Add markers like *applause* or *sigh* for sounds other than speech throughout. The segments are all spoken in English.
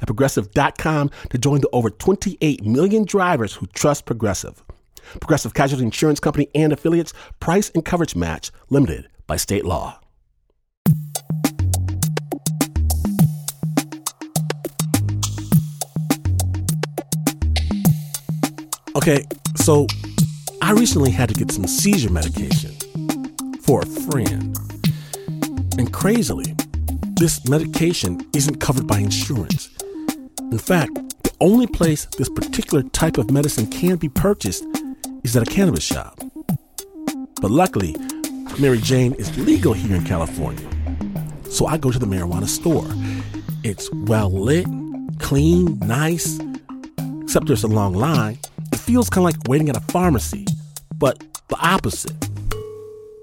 at progressive.com to join the over 28 million drivers who trust Progressive. Progressive Casualty Insurance Company and affiliates, price and coverage match limited by state law. Okay, so I recently had to get some seizure medication for a friend. And crazily, this medication isn't covered by insurance. In fact, the only place this particular type of medicine can be purchased is at a cannabis shop. But luckily, Mary Jane is legal here in California. So I go to the marijuana store. It's well lit, clean, nice, except there's a long line. It feels kind of like waiting at a pharmacy, but the opposite.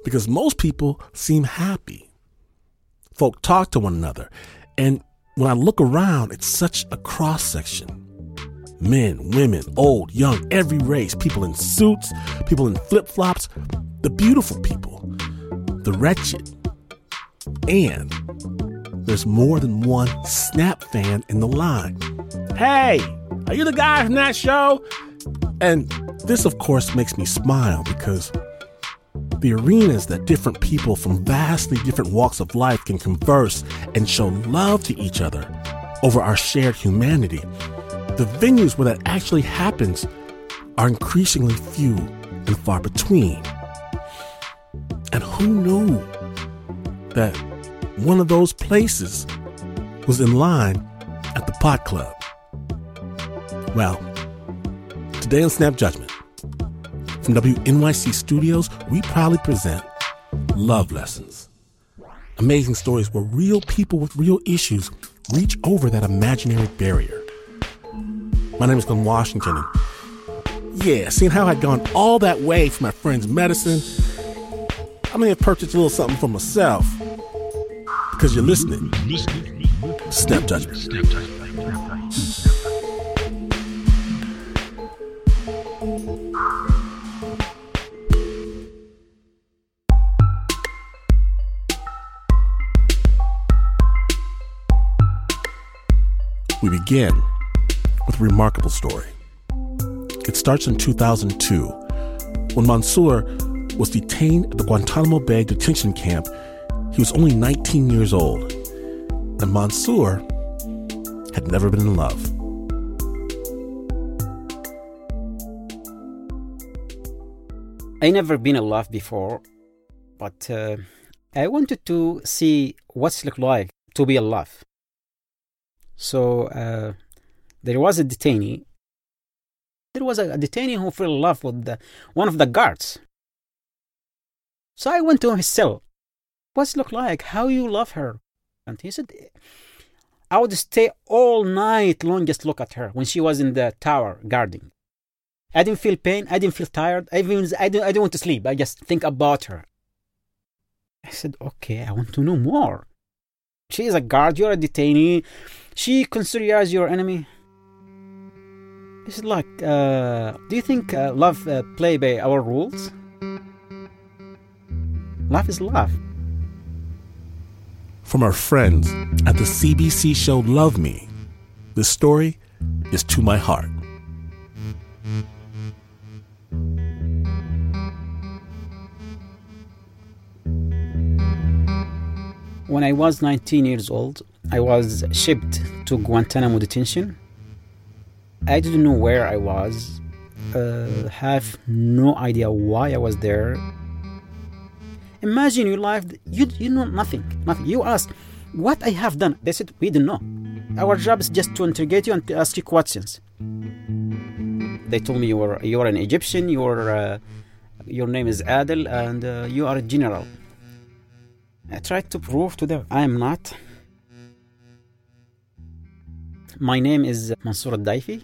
Because most people seem happy. Folk talk to one another, and when I look around, it's such a cross section men, women, old, young, every race, people in suits, people in flip flops, the beautiful people, the wretched. And there's more than one Snap fan in the line. Hey, are you the guy from that show? And this, of course, makes me smile because the arenas that different people from vastly different walks of life can converse and show love to each other over our shared humanity the venues where that actually happens are increasingly few and far between. And who knew that one of those places was in line at the Pot Club? Well, today on Snap Judgment, from WNYC Studios, we proudly present Love Lessons. Amazing stories where real people with real issues reach over that imaginary barrier. My name is Glynn Washington. And yeah, seeing how I'd gone all that way for my friend's medicine, I may have purchased a little something for myself. Because you're listening. Snap Judgment. Snap Judgment. We begin with a remarkable story. It starts in 2002 when Mansour was detained at the Guantanamo Bay detention camp. He was only 19 years old, and Mansour had never been in love. I never been in love before, but uh, I wanted to see what's it like to be in love. So uh, there was a detainee. There was a, detainee who fell in love with the, one of the guards. So I went to his cell. What's it look like? How you love her? And he said, I would stay all night long just look at her when she was in the tower guarding. I didn't feel pain. I didn't feel tired. Even, I, didn't, I didn't want to sleep. I just think about her. I said, okay, I want to know more. She is a guard. You're a detainee. She considers you as your enemy. It's like, uh, do you think uh, love uh, play by our rules? Love is love. From our friends at the CBC show Love Me, this story is to my heart. When I was 19 years old, I was shipped to Guantanamo detention I didn't know where I was, uh, have no idea why I was there. Imagine your life, you, you know nothing, nothing. You ask, what I have done? They said, we don't know. Our job is just to interrogate you and to ask you questions. They told me you are you are an Egyptian. You are, uh, your name is Adel, and uh, you are a general. I tried to prove to them I am not. My name is Mansour Daifi.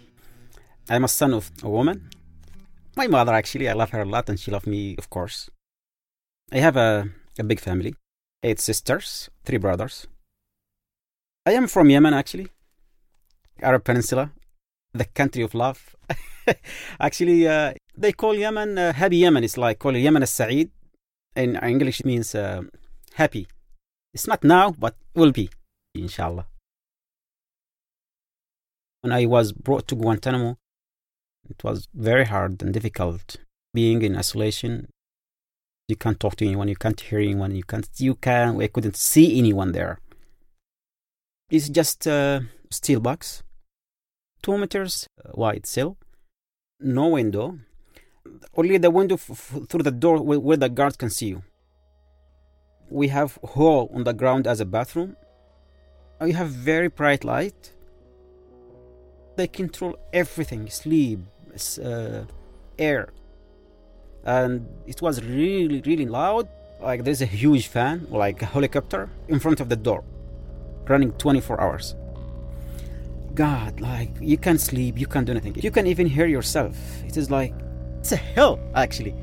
I'm a son of a woman. My mother, actually, I love her a lot, and she loves me, of course. I have a, a big family eight sisters, three brothers. I am from Yemen, actually, Arab Peninsula, the country of love. *laughs* actually, uh, they call Yemen uh, happy Yemen. It's like call Yemen as Sa'id. In English, it means uh, happy. It's not now, but will be, inshallah. When I was brought to Guantanamo, it was very hard and difficult being in isolation. You can't talk to anyone, you can't hear anyone, you can't, you can, I couldn't see anyone there. It's just a steel box, two meters wide cell, no window, only the window f- through the door where, where the guard can see you. We have hole on the ground as a bathroom. We have very bright light. They control everything, sleep, uh, air, and it was really, really loud. Like there's a huge fan, like a helicopter, in front of the door, running 24 hours. God, like you can't sleep, you can't do anything. You can even hear yourself. It is like it's a hell, actually.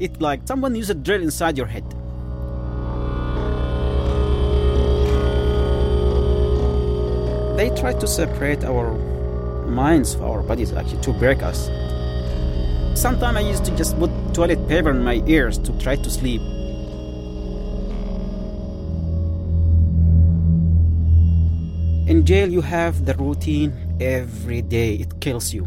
It's like someone used a drill inside your head. They try to separate our minds from our bodies, actually, to break us. Sometimes I used to just put toilet paper in my ears to try to sleep. In jail, you have the routine every day. It kills you.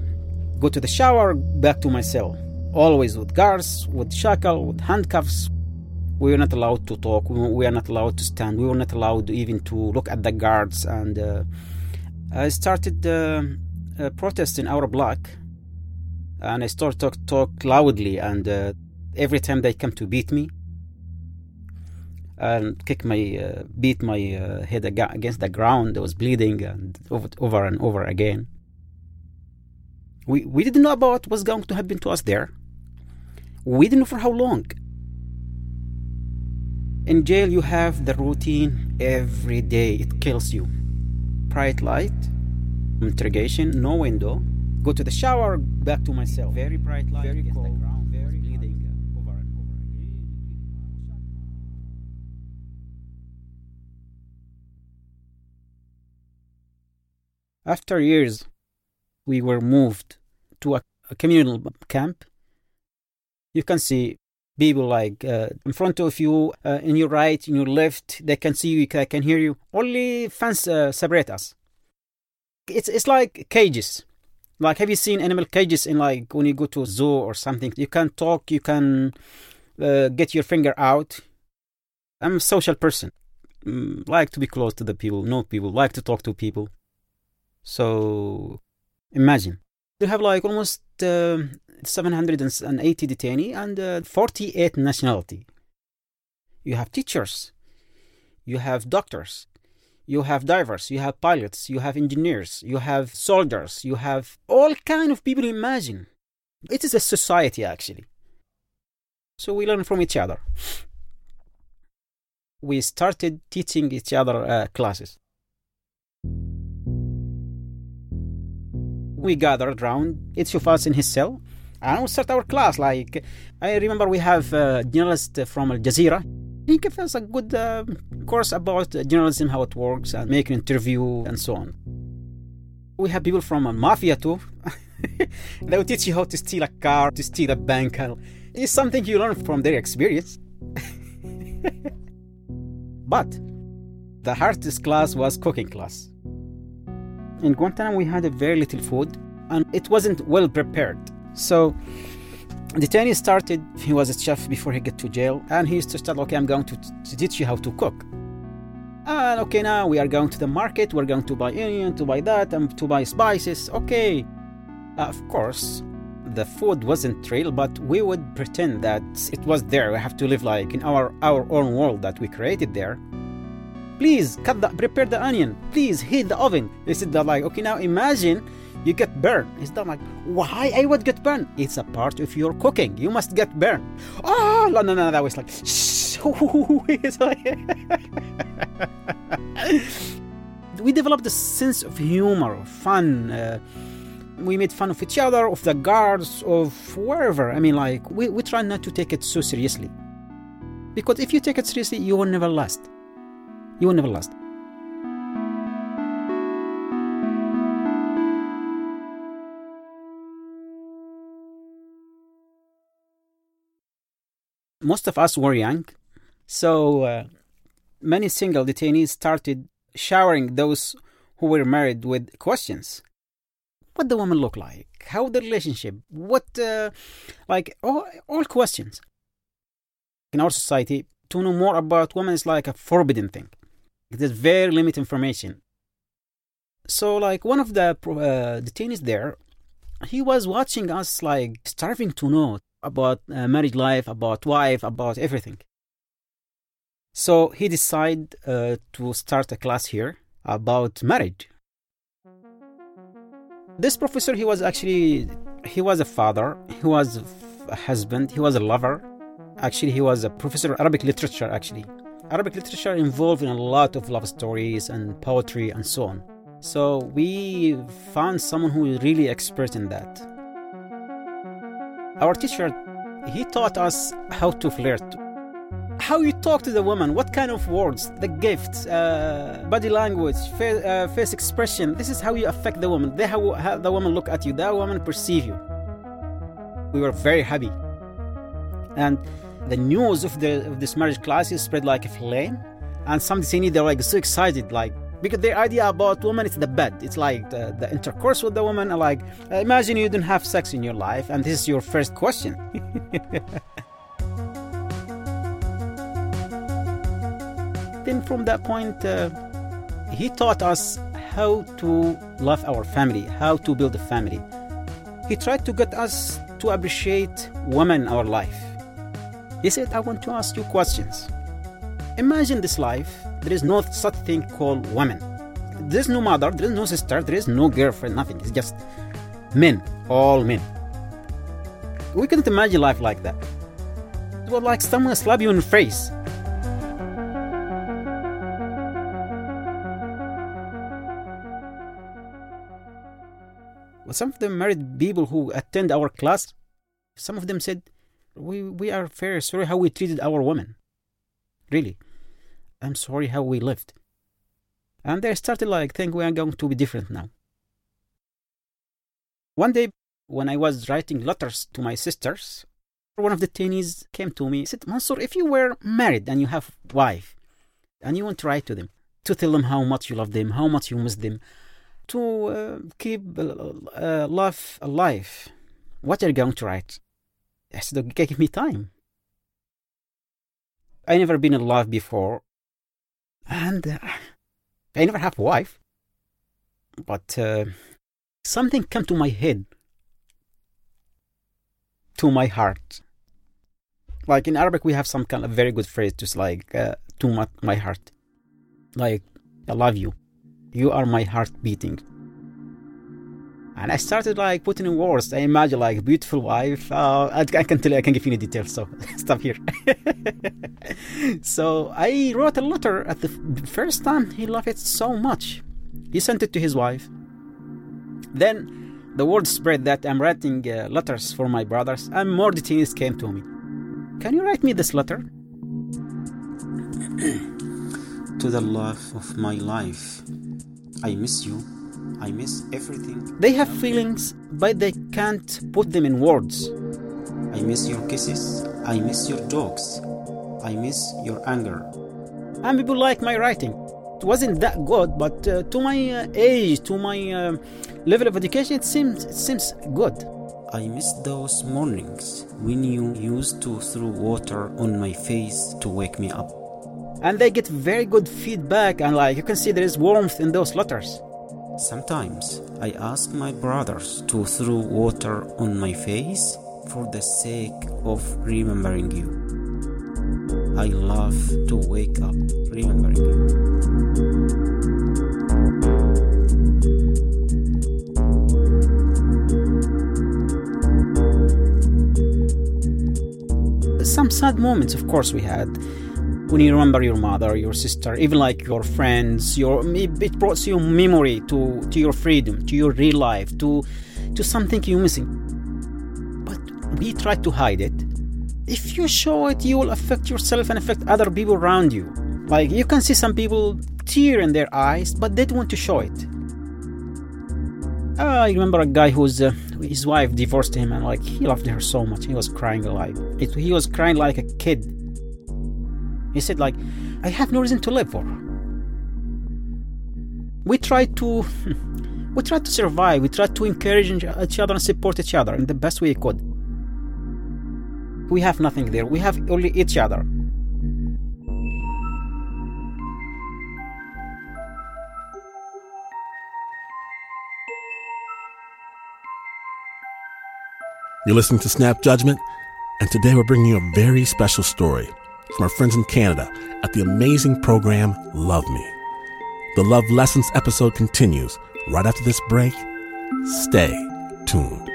Go to the shower, back to my cell. Always with guards, with shackle, with handcuffs. We were not allowed to talk. We were not allowed to stand. We were not allowed even to look at the guards. And uh, I started uh, uh, protest in our block, and I started talk, talk loudly. And uh, every time they come to beat me, and kick my uh, beat my uh, head against the ground. I was bleeding and over, over and over again. We we didn't know about what's going to happen to us there. We didn't know for how long. In jail, you have the routine every day. It kills you. Bright light, interrogation, no window. Go to the shower, back to myself. Very bright light, very cold, ground, very bleeding over and over again. After years, we were moved to a, a communal camp. You can see people like uh, in front of you, uh, in your right, in your left. They can see you, they can hear you. Only fence uh, separate us. It's it's like cages. Like, have you seen animal cages in like when you go to a zoo or something? You can talk, you can uh, get your finger out. I'm a social person. Mm, like to be close to the people, know people, like to talk to people. So imagine you have like almost uh, 780 detainee and uh, 48 nationality. You have teachers, you have doctors, you have divers, you have pilots, you have engineers, you have soldiers, you have all kind of people. Imagine it is a society actually. So we learn from each other. We started teaching each other uh, classes. we gathered around each of us in his cell and we start our class like i remember we have a journalist from al jazeera. He gave us a good uh, course about journalism how it works and make an interview and so on. We have people from mafia too. *laughs* They will teach you how to steal a car to steal a bank it's something you learn from their experience. *laughs* But the hardest class was cooking class. In Guantanamo, we had very little food and it wasn't well prepared. So the detainee started, he was a chef before he got to jail, and he used to start, okay, I'm going to, to teach you how to cook. And okay, now we are going to the market, we're going to buy onion, to buy that, and to buy spices. Okay. Uh, of course, the food wasn't real, but we would pretend that it was there. We have to live like in our, our own world that we created there please cut the prepare the onion please heat the oven they said that like okay now imagine you get burned it's not like why i would get burned it's a part of your cooking you must get burned oh no no no that was like *laughs* we developed a sense of humor, fun. Uh, we made fun of each other, of the guards, of wherever. I mean, like, we, we try not to take it so seriously. Because if you take it seriously, you will never last. You will never last. Most of us were young, so uh, many single detainees started showering those who were married with questions. What the woman look like? How the relationship? What, uh, like, all, all questions. In our society, to know more about women is like a forbidden thing. There's very limited information. So, like, one of the uh, detainees there, he was watching us, like, starving to know about uh, married life, about wife, about everything. So he decided uh, to start a class here about marriage. This professor, he was actually, he was a father, he was a husband, he was a lover. Actually, he was a professor of Arabic literature, actually. Arabic literature involved in a lot of love stories and poetry and so on. So we found someone who is really expert in that. Our teacher, he taught us how to flirt, how you talk to the woman, what kind of words, the gifts, uh, body language, face, uh, face expression. This is how you affect the woman. They how, how the woman look at you, the woman perceive you. We were very happy, and the news of the of this marriage classes spread like a flame. And some detainees they're like so excited, like because their idea about woman is the bed. It's like the, the intercourse with the woman. Like imagine you didn't have sex in your life, and this is your first question. *laughs* then from that point, uh, he taught us how to love our family, how to build a family. He tried to get us to appreciate women our life. He said, I want to ask you questions. Imagine this life, there is no such thing called woman. There is no mother, there is no sister, there is no girlfriend, nothing. It's just men, all men. We couldn't imagine life like that. It was like someone slap you in the face. some of the married people who attend our class, some of them said, "We we are very sorry how we treated our women. Really, I'm sorry how we lived." And they started like think we are going to be different now. One day, when I was writing letters to my sisters, one of the teenies came to me and said, Mansour, if you were married and you have wife, and you want to write to them, to tell them how much you love them, how much you miss them, to uh, keep uh, love alive, what are you going to write? I said, okay, give me time. I never been in love before, and uh, I never have a wife. But uh, something came to my head, to my heart. Like in Arabic, we have some kind of very good phrase, just like uh, to my, my heart. Like, I love you. You are my heart beating. And I started like putting in words. I imagine like beautiful wife. Uh, I, can tell you, I can give you any details. So *laughs* stop here. *laughs* so I wrote a letter at the first time. He loved it so much. He sent it to his wife. Then the word spread that I'm writing uh, letters for my brothers, and more detainees came to me. Can you write me this letter? *clears throat* to the love of my life. I miss you. I miss everything. They have feelings, but they can't put them in words. I miss your kisses. I miss your dogs. I miss your anger. And people like my writing. It wasn't that good, but uh, to my uh, age, to my uh, level of education, it seems it seems good. I miss those mornings when you used to throw water on my face to wake me up. And they get very good feedback, and like you can see, there is warmth in those letters. Sometimes I ask my brothers to throw water on my face for the sake of remembering you. I love to wake up remembering you. Some sad moments, of course, we had. When you remember your mother, your sister, even like your friends, your it brought you memory to to your freedom, to your real life, to to something you're missing. But we try to hide it. If you show it, you will affect yourself and affect other people around you. Like you can see some people tear in their eyes, but they don't want to show it. Uh, I remember a guy whose uh, his wife divorced him, and like he loved her so much, he was crying like it, he was crying like a kid. He said like, I have no reason to live for. We try to, *laughs* we try to survive. We try to encourage each other and support each other in the best way we could. We have nothing there. We have only each other. You're listening to Snap Judgment, and today we're bringing you a very special story from our friends in Canada at the amazing program Love Me. The Love Lessons episode continues right after this break. Stay tuned.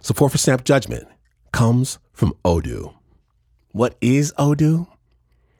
Support for Snap Judgment comes from Odoo. What is Odoo?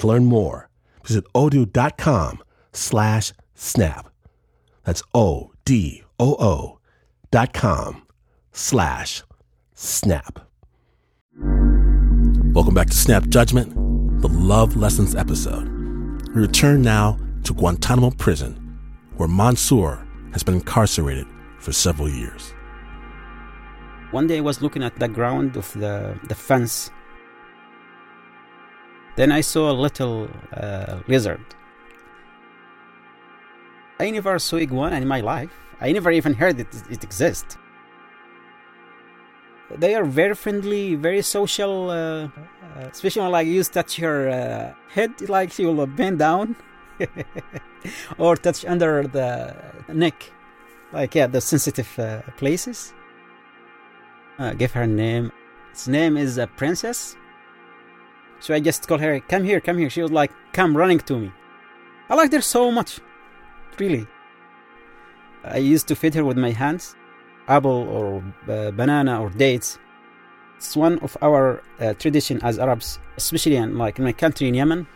To learn more, visit odoo.com slash snap. That's O-D-O-O dot com slash snap. Welcome back to Snap Judgment, the Love Lessons episode. We return now to Guantanamo Prison, where Mansour has been incarcerated for several years. One day I was looking at the ground of the, the fence. Then I saw a little uh, lizard. I never saw iguana in my life. I never even heard it, it exists. They are very friendly, very social. Uh, uh, especially when like you touch her uh, head, like she will bend down, *laughs* or touch under the neck, like yeah, the sensitive uh, places. Uh, give her a name. Its name is uh, Princess. So I just called her, come here, come here. She was like, come running to me. I liked her so much. Really. I used to feed her with my hands, apple or uh, banana or dates. It's one of our uh, tradition as Arabs, especially in like in my country in Yemen.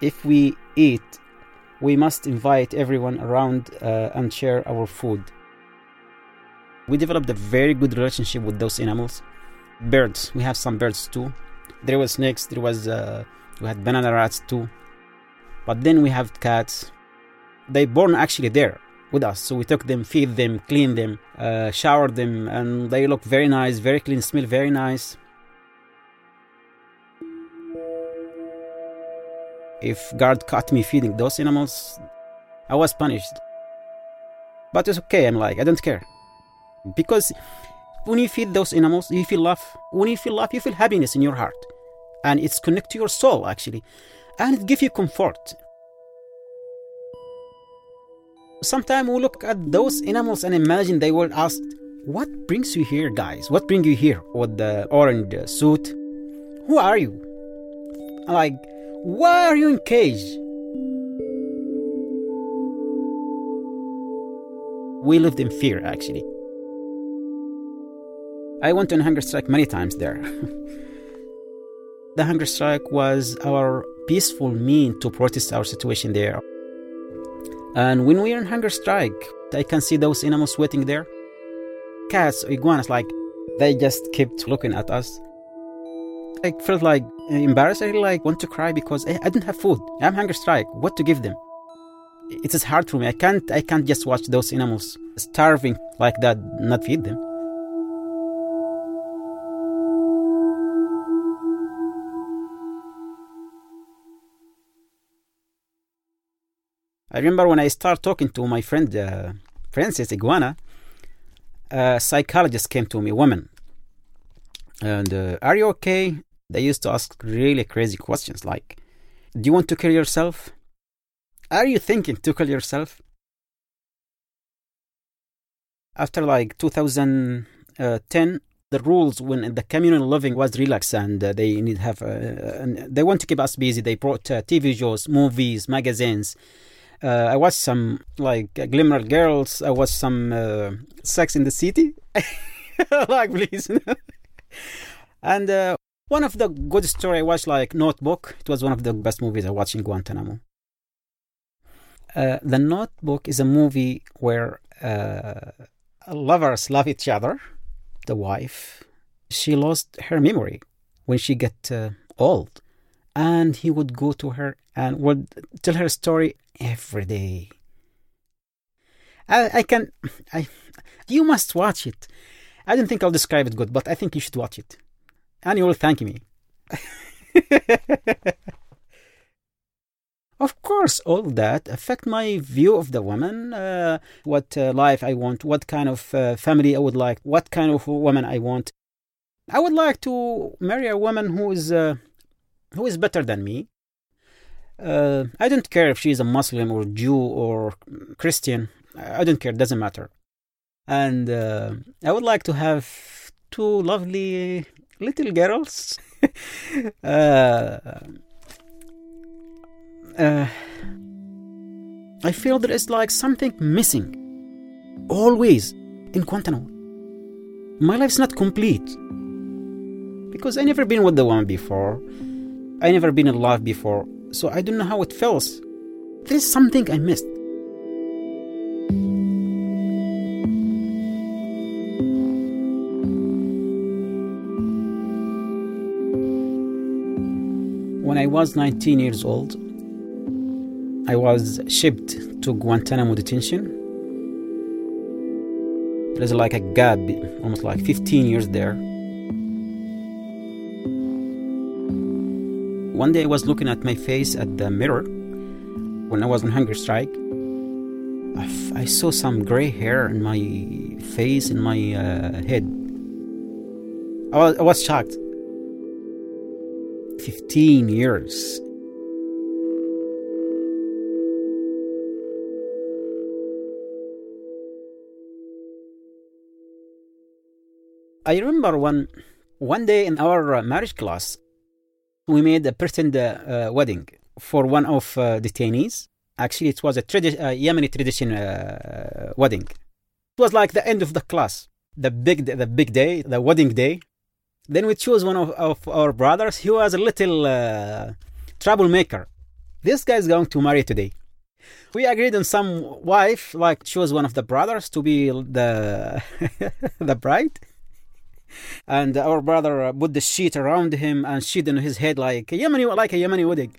If we eat, we must invite everyone around uh, and share our food. We developed a very good relationship with those animals. Birds, we have some birds too. There was snakes. There was uh, we had banana rats too. But then we have cats. They born actually there with us, so we took them, feed them, clean them, uh, shower them, and they look very nice, very clean, smell very nice. If guard caught me feeding those animals, I was punished. But it's okay. I'm like I don't care because when you feed those animals, you feel love. When you feel love, you feel happiness in your heart. And it's connect to your soul, actually. And it gives you comfort. Sometimes we look at those animals and imagine they were asked, What brings you here, guys? What bring you here with the orange suit? Who are you? Like, why are you in cage? We lived in fear, actually. I went on hunger strike many times there. *laughs* the hunger strike was our peaceful mean to protest our situation there. And when we are in hunger strike, I can see those animals waiting there. Cats, iguanas, like they just kept looking at us. I felt like embarrassed. I like want to cry because I didn't have food. I'm hunger strike. What to give them? It is hard for me. I can't. I can't just watch those animals starving like that, not feed them. I remember when I started talking to my friend uh, Princess Iguana, a psychologist came to me, woman, and uh, are you okay? They used to ask really crazy questions like, do you want to kill yourself? Are you thinking to kill yourself? After like 2010, the rules when the communal living was relaxed and uh, they need have uh, and they want to keep us busy. They brought uh, TV shows, movies, magazines. Uh, I watched some like uh, Gilmore Girls. I watched some uh, Sex in the City. *laughs* like please. *laughs* and one of the good story I watched like Notebook. It was one of the best movies I watched in Guantanamo. the Notebook is a movie where lovers love each other the wife, she lost her memory when she get uh, old, and he would go to her and would tell her story every day. I, I can, I, you must watch it. I don't think I'll describe it good, but I think you should watch it, and you will thank me. *laughs* of course, all that affect my view of the woman, uh, what uh, life I want, what kind of uh, family I would like, what kind of woman I want. I would like to marry a woman who is uh, who is better than me. Uh, I don't care if she is a Muslim or Jew or Christian. I don't care; it doesn't matter. And uh, I would like to have two lovely little girls. *laughs* uh, I feel there is like something missing. Always in Guantanamo. My life's not complete. Because I never been with the woman before. I never been in love before. So I don't know how it feels. There's something I missed. When I was 19 years old, I was shipped to Guantanamo detention. There's like a gap, almost like 15 years there. One day I was looking at my face at the mirror when I was on hunger strike. I saw some gray hair in my face, in my uh, head. I was, I was shocked. 15 years I remember one one day in our uh, marriage class, we made a pretend uh, wedding for one of uh, detainees. Actually, it was a tradi- uh, Yemeni tradition uh, wedding. It was like the end of the class, the big the big day, the wedding day. Then we chose one of, of our brothers. He was a little uh, troublemaker. This guy is going to marry today. We agreed on some wife, like chose one of the brothers to be the *laughs* the bride and our brother uh, put the sheet around him and sheet on his head like a Yemeni, like a Yemeni wedding.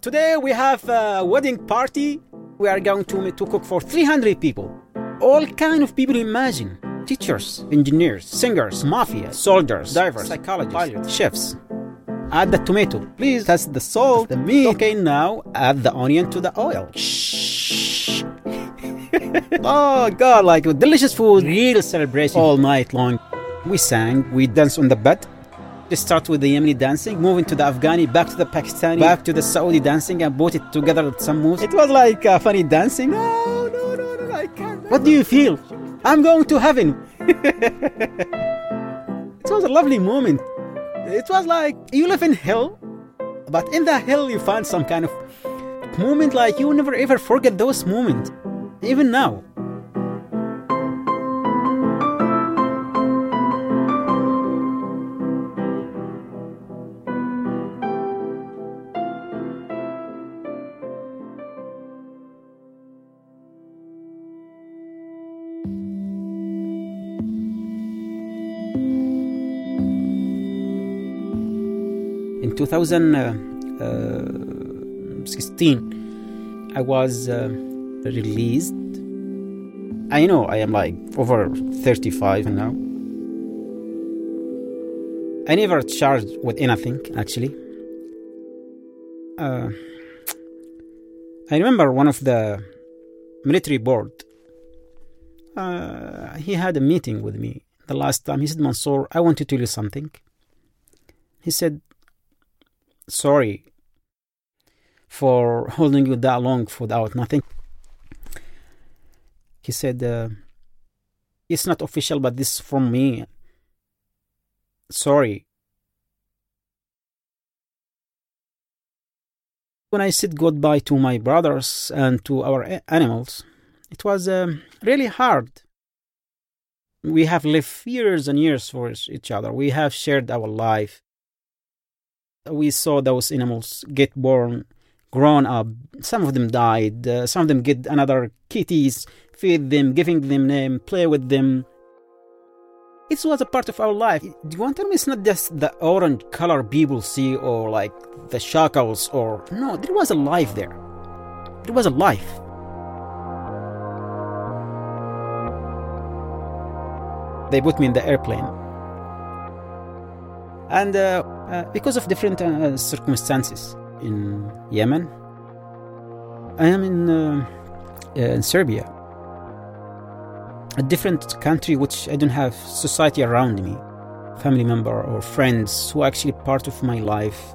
Today we have a wedding party. We are going to, to cook for 300 people. All kind of people imagine. Teachers, engineers, singers, mafia, soldiers, divers, psychologists, pilots, chefs. Add the tomato. Please test the salt, the meat. Okay, now add the onion to the oil. Shh. *laughs* oh god, like delicious food, real celebration all night long. We sang, we danced on the bed. We start with the Yemeni dancing, moving to the Afghani, back to the Pakistani, back to the Saudi dancing, and brought it together with some moves. It was like uh, funny dancing. No, no, no, no, I can't. What do you feel? I'm going to heaven. *laughs* it was a lovely moment. It was like you live in hell, but in the hell you find some kind of moment like you never ever forget those moments even now. In 2016, uh, I was uh, released. I know I am like over 35 now. I never charged with anything actually. Uh, I remember one of the military board. Uh, he had a meeting with me the last time. He said, Mansour, I want to tell you something. He said, Sorry for holding you that long for without nothing. He said, uh, It's not official, but this is from me. Sorry. When I said goodbye to my brothers and to our animals, it was um, really hard. We have lived years and years for each other. We have shared our life. We saw those animals get born, grown up. Some of them died. Uh, some of them get another kitties, feed them, giving them name, play with them. It was a part of our life. Do you want to tell me it's not just the orange color people see or like the shackles or no, there was a life there. There was a life. They put me in the airplane. And uh, uh, because of different uh, circumstances in Yemen, I am in, uh, in Serbia a different country which I don't have society around me, family member or friends who are actually part of my life.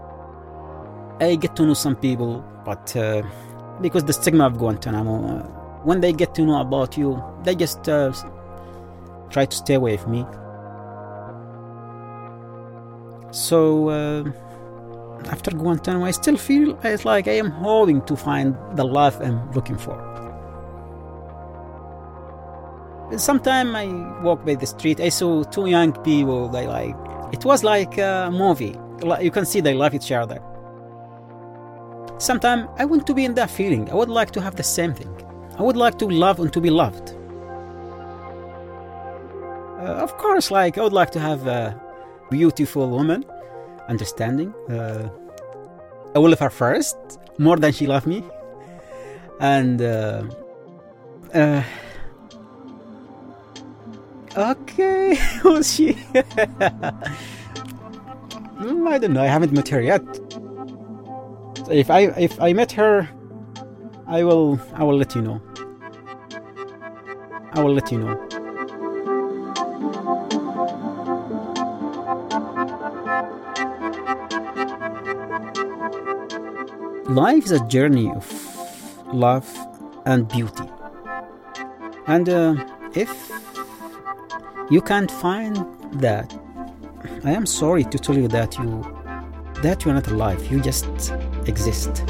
I get to know some people, but uh, because the stigma of Guantanamo, uh, when they get to know about you, they just uh, try to stay away from me. So uh, after Guantanamo, I still feel it's like I am hoping to find the life I'm looking for. Sometimes I walk by the street, I saw two young people. They like it was like a movie. You can see they love each other. Sometimes I want to be in that feeling. I would like to have the same thing. I would like to love and to be loved. Uh, of course, like I would like to have a beautiful woman, understanding. Uh, I will love her first, more than she loved me, and. Uh, uh Okay, *laughs* who's she? Hmm, I don't know. I haven't met her yet. If I if I met her, I will I will let you know. I will let you know. Life is a journey of love and beauty. And uh, if you can't find that i am sorry to tell you that you that you're not alive you just exist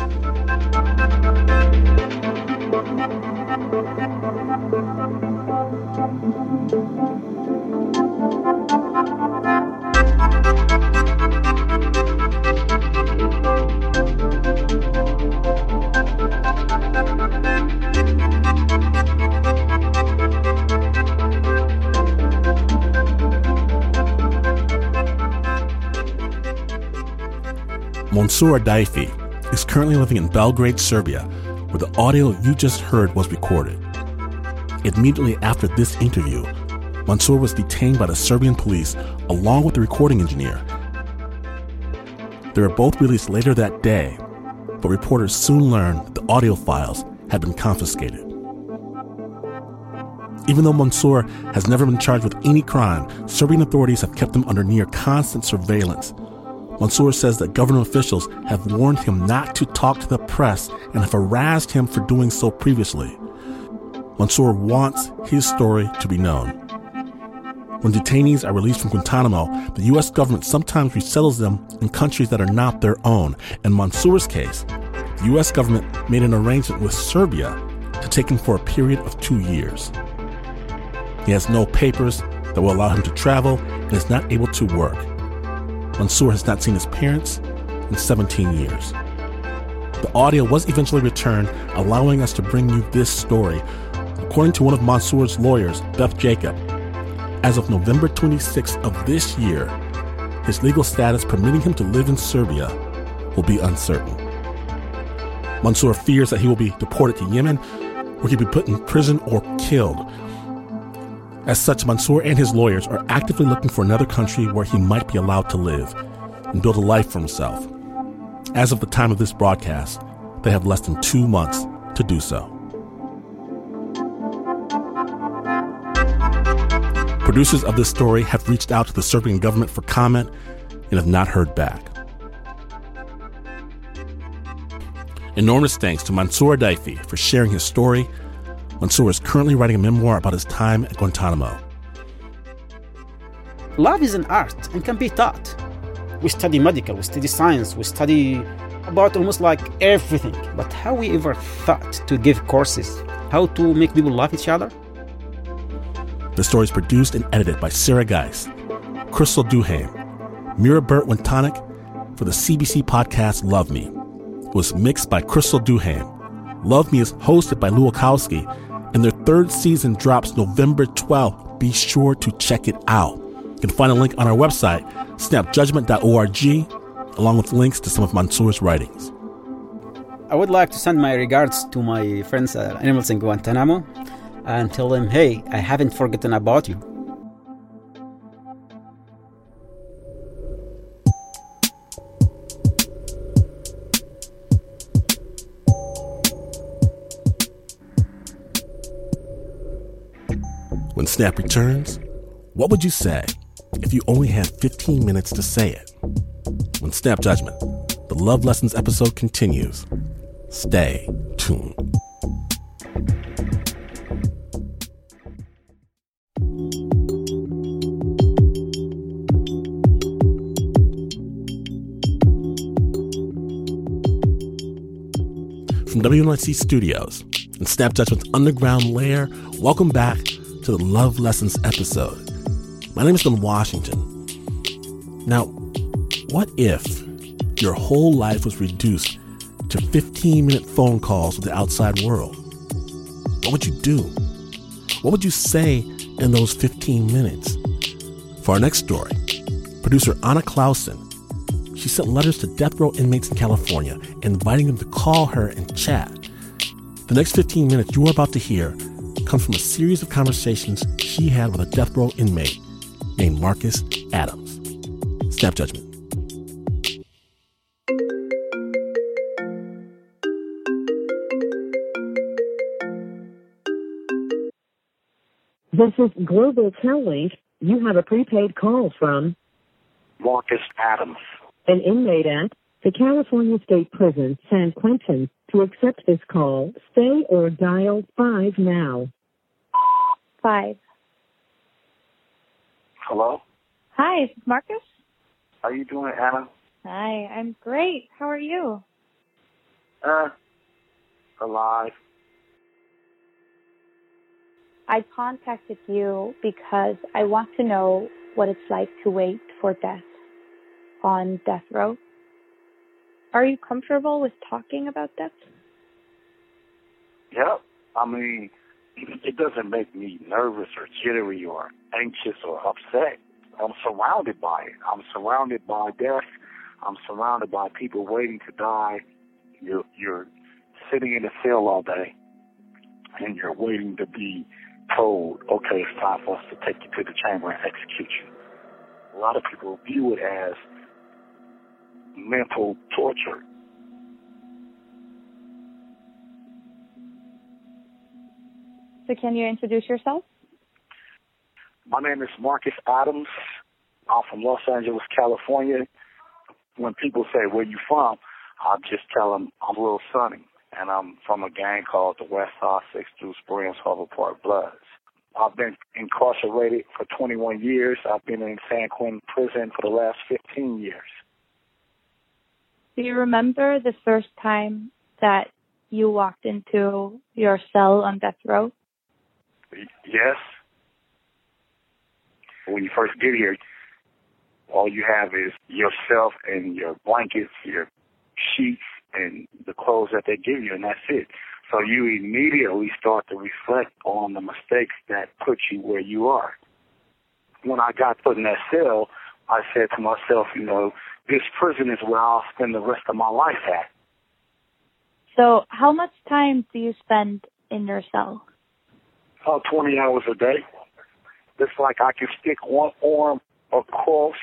Mansour Adayfi is currently living in Belgrade, Serbia, where the audio you just heard was recorded. Immediately after this interview, Mansour was detained by the Serbian police along with the recording engineer. They were both released later that day, but reporters soon learned that the audio files had been confiscated. Even though Mansour has never been charged with any crime, Serbian authorities have kept him under near constant surveillance Mansour says that government officials have warned him not to talk to the press and have harassed him for doing so previously. Mansour wants his story to be known. When detainees are released from Guantanamo, the U.S. government sometimes resettles them in countries that are not their own. In Mansour's case, the U.S. government made an arrangement with Serbia to take him for a period of two years. He has no papers that will allow him to travel and is not able to work. Mansour has not seen his parents in 17 years. The audio was eventually returned, allowing us to bring you this story. According to one of Mansour's lawyers, Beth Jacob, as of November 26th of this year, his legal status permitting him to live in Serbia will be uncertain. Mansour fears that he will be deported to Yemen, where he'll be put in prison or killed, as such, Mansour and his lawyers are actively looking for another country where he might be allowed to live and build a life for himself. As of the time of this broadcast, they have less than two months to do so. Producers of this story have reached out to the Serbian government for comment and have not heard back. Enormous thanks to Mansour Adayfi for sharing his story. Mansour is currently writing a memoir about his time at Guantanamo. Love is an art and can be taught. We study medical, we study science, we study about almost like everything. But how we ever thought to give courses how to make people love each other? The story is produced and edited by Sarah Geis, Cristal Duhaime, Mira Burt-Wintonick for the CBC podcast Love Me. It was mixed by Cristal Duhaime. Love Me is hosted by Lu Olkowski, and their third season drops November 12th. Be sure to check it out. You can find a link on our website, snapjudgment.org, along with links to some of Mansour's writings. I would like to send my regards to my friends at Animals in Guantanamo and tell them, hey, I haven't forgotten about you. When Snap returns, what would you say if you only had 15 minutes to say it? When Snap Judgment, the Love Lessons episode continues. Stay tuned. From WNYC Studios and Snap Judgment's underground lair, welcome back the Love Lessons episode. My name is Glynn Washington. Now, what if your whole life was reduced to 15 minute phone calls with the outside world? What would you do? What would you say in those 15 minutes? For our next story, producer Anna Clausen, she sent letters to death row inmates in California, inviting them to call her and chat. The next 15 minutes you are about to hear comes from a series of conversations she had with a death row inmate named Marcus Adams. Snap judgment. This is Global Tel Link. You have a prepaid call from Marcus Adams. an inmate at the California State Prison, San Quentin. To accept this call, stay or dial 5 now. Five. Hello? Hi, is this Marcus? How you doing, Anna? Hi, I'm great. How are you? Uh, alive. I contacted you because I want to know what it's like to wait for death on death row. Are you comfortable with talking about death? Yep. I mean, it doesn't make me nervous or jittery or anxious or upset. I'm surrounded by it. I'm surrounded by death. I'm surrounded by people waiting to die. You're, you're sitting in a cell all day and you're waiting to be told, okay, it's time for us to take you to the chamber and execute you. A lot of people view it as mental torture. So can you introduce yourself? My name is Marcus Adams. I'm from Los Angeles, California. When people say, where you from? I just tell them I'm Little Sonny, and I'm from a gang called the West Side Six Through Springs Harbor Park Bloods. I've been incarcerated for 21 years. I've been in San Quentin prison for the last 15 years. Do you remember the first time that you walked into your cell on death row? Yes. When you first get here, all you have is yourself and your blankets, your sheets, and the clothes that they give you, and that's it. So you immediately start to reflect on the mistakes that put you where you are. When I got put in that cell, I said to myself, you know, this prison is where I'll spend the rest of my life at. So how much time do you spend in your cell? About 20 hours a day. It's like I can stick one arm across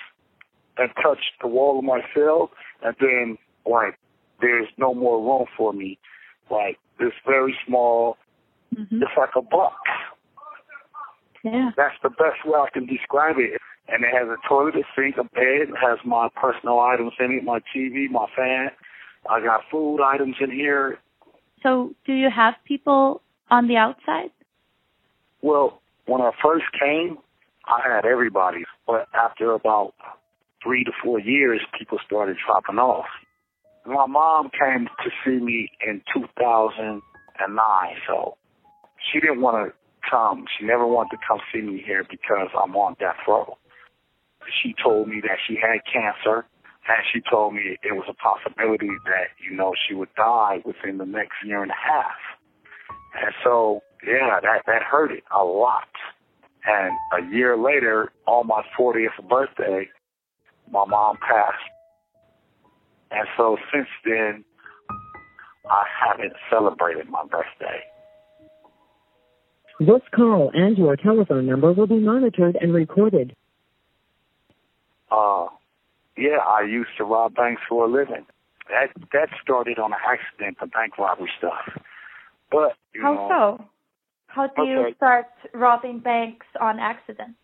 and touch the wall of my cell, and then like there's no more room for me. Like this very small, hmm it's like a box. Yeah. That's the best way I can describe it. And it has a toilet, a sink, a bed. It has my personal items in it, my TV, my fan. I got food items in here. So, do you have people on the outside? Well, when I first came, I had everybody. But after about three to four years, people started dropping off. My mom came to see me in 2009, so she didn't want to come. She never wanted to come see me here because I'm on death row. She told me that she had cancer, and she told me it was a possibility that, you know, she would die within the next year and a half. And so, yeah, that, that hurt it a lot. And a year later, on my 40th birthday, my mom passed. And so since then, I haven't celebrated my birthday. This call and your telephone number will be monitored and recorded. Uh, yeah, I used to rob banks for a living. That that started on an accident, the bank robbery stuff. But you How know, so? How do you start robbing banks on accident?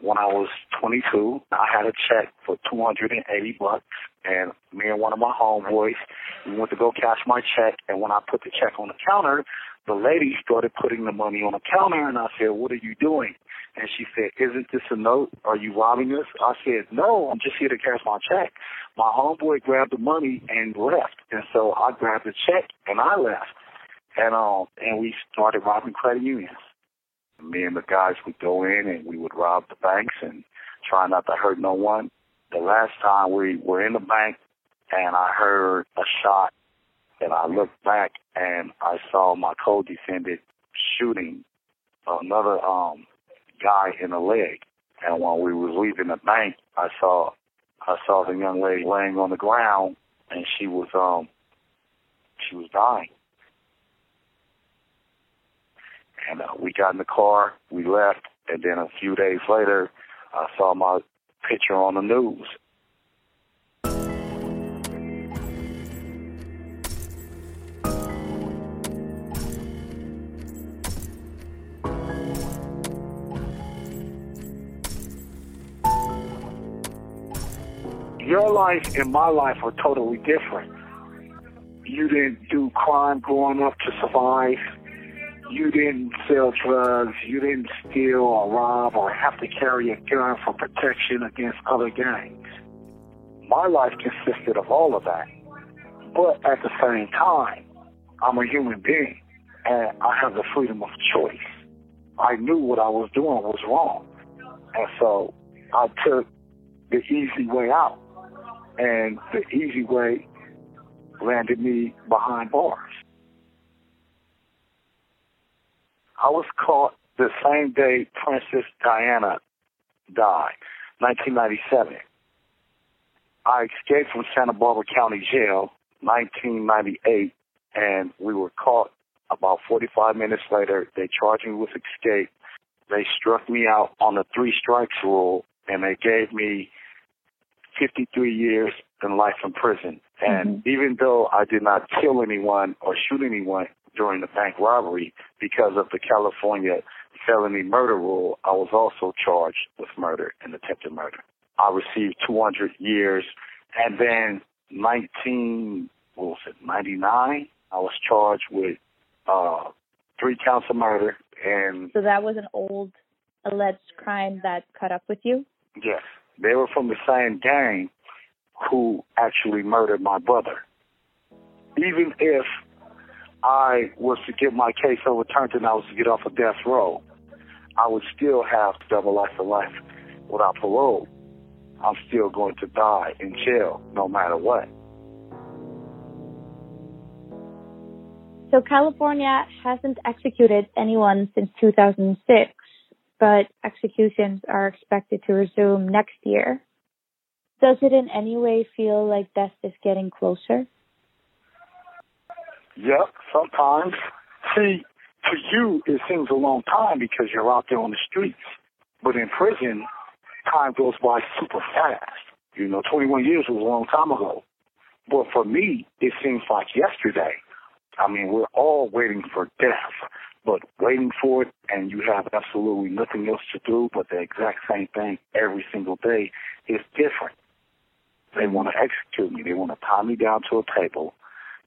when I was 22, I had a check for 280 bucks, and me and one of my homeboys, we went to go cash my check. And when I put the check on the counter, the lady started putting the money on the counter, and I said, "What are you doing?" And she said, "Isn't this a note? Are you robbing us?" I said, "No, I'm just here to cash my check." My homeboy grabbed the money and left, and so I grabbed the check and I left, and um, and we started robbing credit unions me and the guys would go in and we would rob the banks and try not to hurt no one. The last time we were in the bank and I heard a shot and I looked back and I saw my co-defendant shooting another um guy in the leg. And when we was leaving the bank, I saw I saw the young lady laying on the ground and she was um she was dying. And uh, we got in the car, we left, and then a few days later, I saw my picture on the news. Your life and my life are totally different. You didn't do crime growing up to survive you didn't sell drugs, you didn't steal or rob or have to carry a gun for protection against other gangs. My life consisted of all of that. But at the same time, I'm a human being and I have the freedom of choice. I knew what I was doing was wrong. And so I took the easy way out. And the easy way landed me behind bars. I was caught the same day Princess Diana died, 1997. I escaped from Santa Barbara County Jail, 1998, and we were caught about 45 minutes later. They charged me with escape. They struck me out on the three strikes rule, and they gave me 53 years in life in prison. And mm-hmm. even though I did not kill anyone or shoot anyone, during the bank robbery because of the California felony murder rule, I was also charged with murder and attempted murder. I received 200 years, and then 19, what was it, 99, I was charged with uh, three counts of murder, and So that was an old alleged crime that caught up with you? yes, they were from the same gang who actually murdered my brother. Even if I was to get my case overturned and I was to get off of death row, I would still have double life for life without parole. I'm still going to die in jail no matter what. So California hasn't executed anyone since 2006, but executions are expected to resume next year. Does it in any way feel like death is getting closer? Yep, sometimes. See, to you, it seems a long time because you're out there on the streets. But in prison, time goes by super fast. You know, 21 years was a long time ago. But for me, it seems like yesterday. I mean, we're all waiting for death, but waiting for it, and you have absolutely nothing else to do but the exact same thing every single day is different. They want to execute me. They want to tie me down to a table,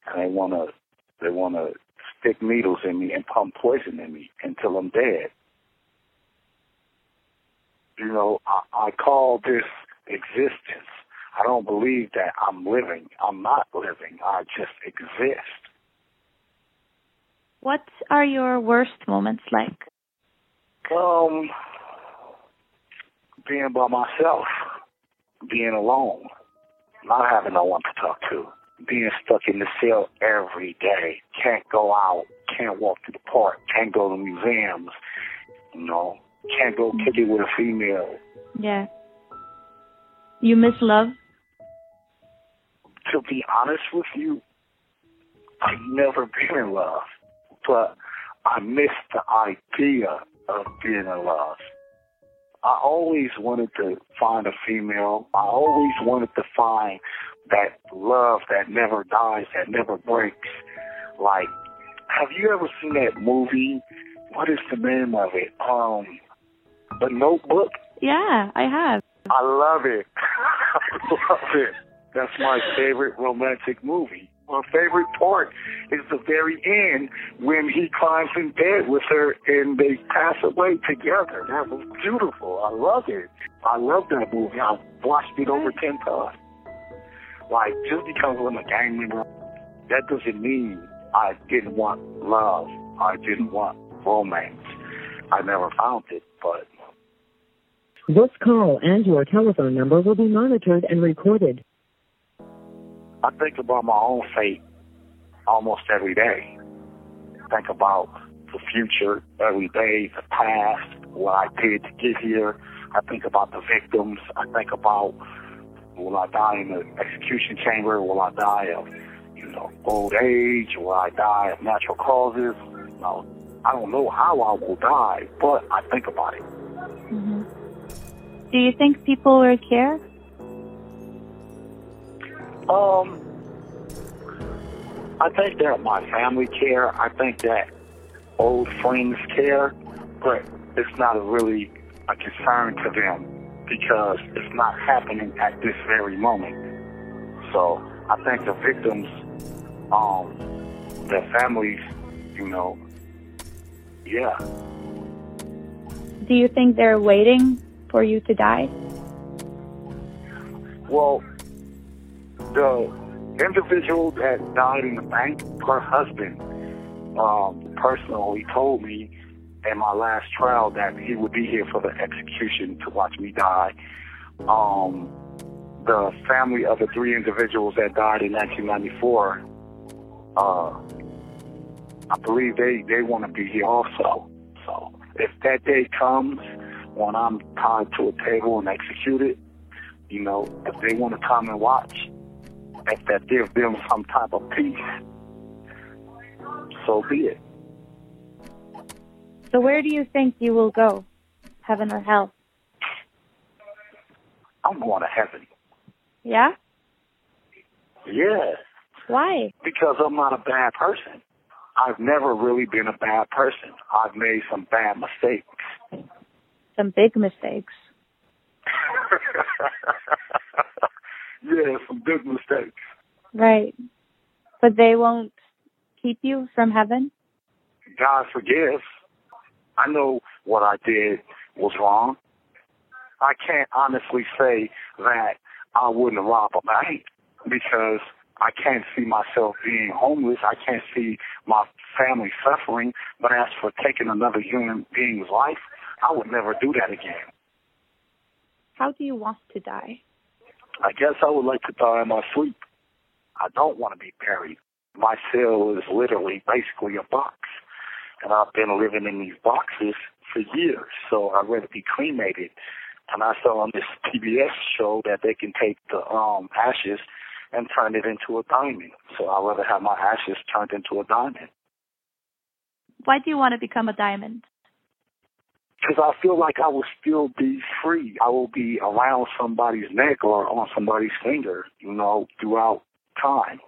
and they want to they want to stick needles in me and pump poison in me until I'm dead. You know, I, I call this existence. I don't believe that I'm living. I'm not living. I just exist. What are your worst moments like? Um, being by myself, being alone, not having no one to talk to, being stuck in the cell every day, can't go out, can't walk to the park, can't go to museums, you know, can't go mm-hmm. kick it with a female. Yeah. You miss love? To be honest with you, I've never been in love, but I miss the idea of being in love. I always wanted to find a female. I always wanted to find that love that never dies, that never breaks. Like, have you ever seen that movie? What is the name of it? Um, The Notebook. Yeah, I have. I love it. *laughs* I love it. That's my favorite romantic movie. My favorite part is the very end when he climbs in bed with her and they pass away together. That was beautiful. I love it. I love that movie. I've watched it over ten times. Like just because I'm a gang member, that doesn't mean I didn't want love. I didn't want romance. I never found it, but This call and your telephone number will be monitored and recorded. I think about my own fate almost every day. I Think about the future every day, the past, what I did to get here. I think about the victims. I think about will I die in the execution chamber? Will I die of, you know, old age? Will I die of natural causes? No, I don't know how I will die, but I think about it. hmm Do you think people will care? Um, I think that my family care. I think that old friends care, but it's not really a concern to them because it's not happening at this very moment. So I think the victims, um, their families, you know, yeah. Do you think they're waiting for you to die? Well, the individual that died in the bank, her husband, um, personally told me in my last trial that he would be here for the execution to watch me die. Um, the family of the three individuals that died in 1994, uh, I believe they, they want to be here also. So if that day comes when I'm tied to a table and executed, you know, if they want to come and watch, if that gives them some type of peace, so be it. So where do you think you will go? Heaven or hell? I'm going to heaven. Yeah? Yeah, Why? because I'm not a bad person. I've never really been a bad person. I've made some bad mistakes. Some big mistakes. *laughs* yeah, some big mistakes. Right. But they won't keep you from heaven? God forgives. I know what I did was wrong. I can't honestly say that I wouldn't rob a bank because I can't see myself being homeless. I can't see my family suffering. But as for taking another human being's life, I would never do that again. How do you want to die? I guess I would like to die in my sleep. I don't want to be buried. My cell is literally basically a box. And I've been living in these boxes for years, so I'd rather be cremated. And I saw on this *laughs* PBS show that they can take the um ashes and turn it into a diamond. So I'd rather have my ashes turned into a diamond. Why do you want to become a diamond? Because I feel like I will still be free. I will be around somebody's neck or on somebody's finger, you know, throughout time.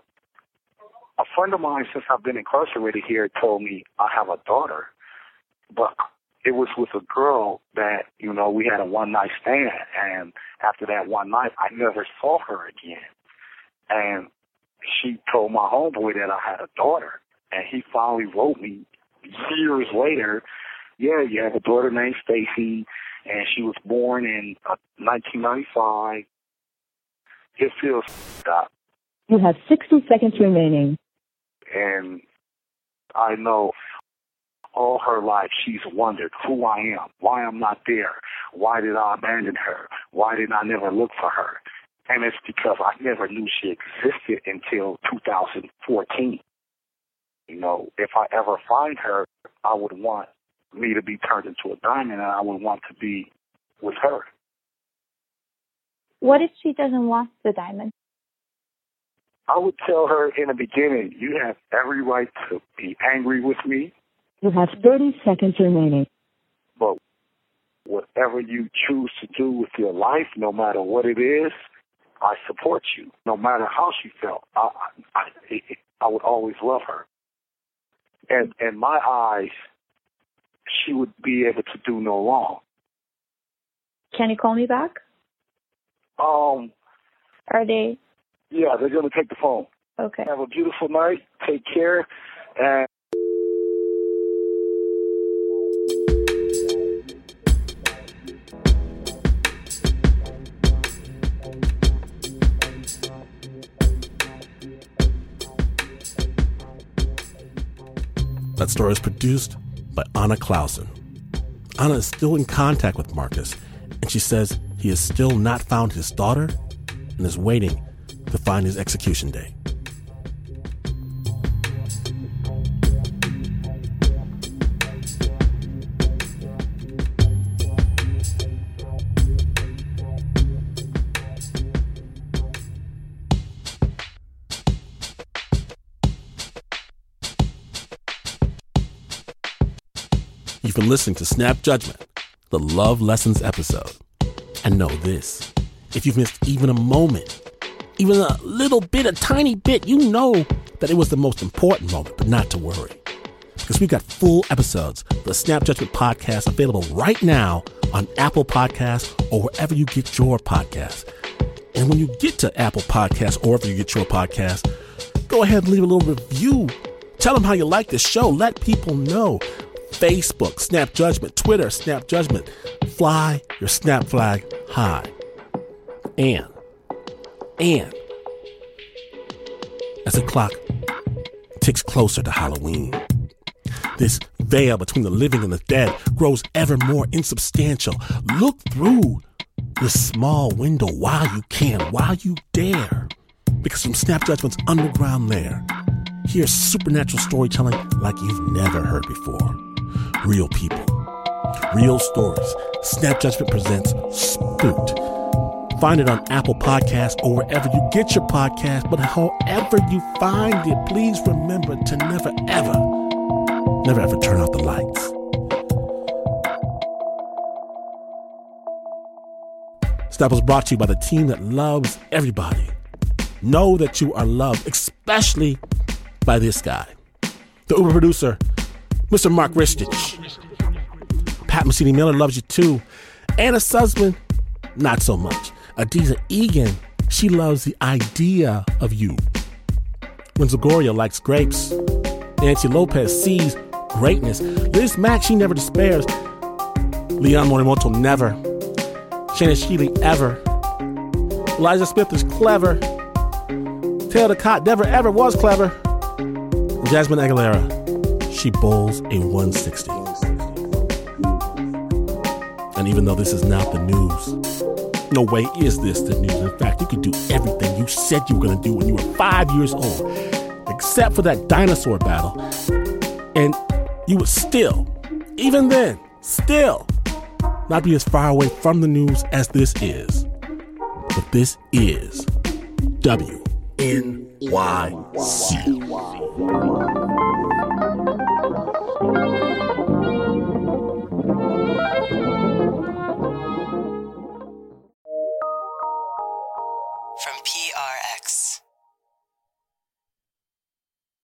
A friend of mine, since I've been incarcerated here, told me I have a daughter, but it was with a girl that you know we had a one night stand, and after that one night, I never saw her again. And she told my homeboy that I had a daughter, and he finally wrote me years later. Yeah, you have a daughter named Stacy, and she was born in uh, 1995. It feels up. You have 60 seconds remaining. And I know all her life she's wondered who I am, why I'm not there, why did I abandon her, why did I never look for her. And it's because I never knew she existed until 2014. You know, if I ever find her, I would want me to be turned into a diamond and I would want to be with her. What if she doesn't want the diamond? I would tell her in the beginning, you have every right to be angry with me, You have 30 seconds remaining. but whatever you choose to do with your life, no matter what it is, I support you. No matter how she felt, I, I, I, would always love her. And in my eyes, she would be able to do no wrong. Can you call me back? Um, Are they yeah, they're gonna take the phone. okay? Have a beautiful night. Take care, and That story is produced by Anna Clausen. Anna is still in contact with Marcus, and she says he has still not found his daughter and is waiting to find his execution day. You've been listening to Snap Judgment, the Love Lessons episode. And know this if you've missed even a moment, even a little bit, a tiny bit, you know that it was the most important moment, but not to worry. Because we've got full episodes of the Snap Judgment podcast available right now on Apple Podcasts or wherever you get your podcasts. And when you get to Apple Podcasts or wherever you get your podcast, go ahead and leave a little review. Tell them how you like the show. Let people know. Facebook, Snap Judgment, Twitter, Snap Judgment. Fly your snap flag high. And, and, as the clock ticks closer to Halloween, this veil between the living and the dead grows ever more insubstantial. Look through this small window while you can, while you dare. Because from Snap Judgment's underground lair, here's supernatural storytelling like you've never heard before. Real people, real stories. Snap Judgment presents Spooked. Find it on Apple Podcasts or wherever you get your podcast. But however you find it, please remember to never, ever, never, ever turn off the lights. Snap was brought to you by the team that loves everybody. Know that you are loved, especially by this guy, the Uber producer, Mr. Mark Ristich. Pat Mesiti Miller loves you too. Anna Sussman, not so much. Adizah Eghan, she loves the idea of you. When Zagoria likes grapes, Nancy Lopez sees greatness. Liz Mack, she never despairs. Leon Morimoto, never. Shannon Shealy, ever. Elijah Smith is clever. Taylor Cott never ever was clever. Jasmine Aguilera, she bowls a 160. And even though this is not the news, no way is this the news. In fact, you could do everything you said you were going to do when you were five years old, except for that dinosaur battle. And you would still, even then, still not be as far away from the news as this is. But this is WNYC.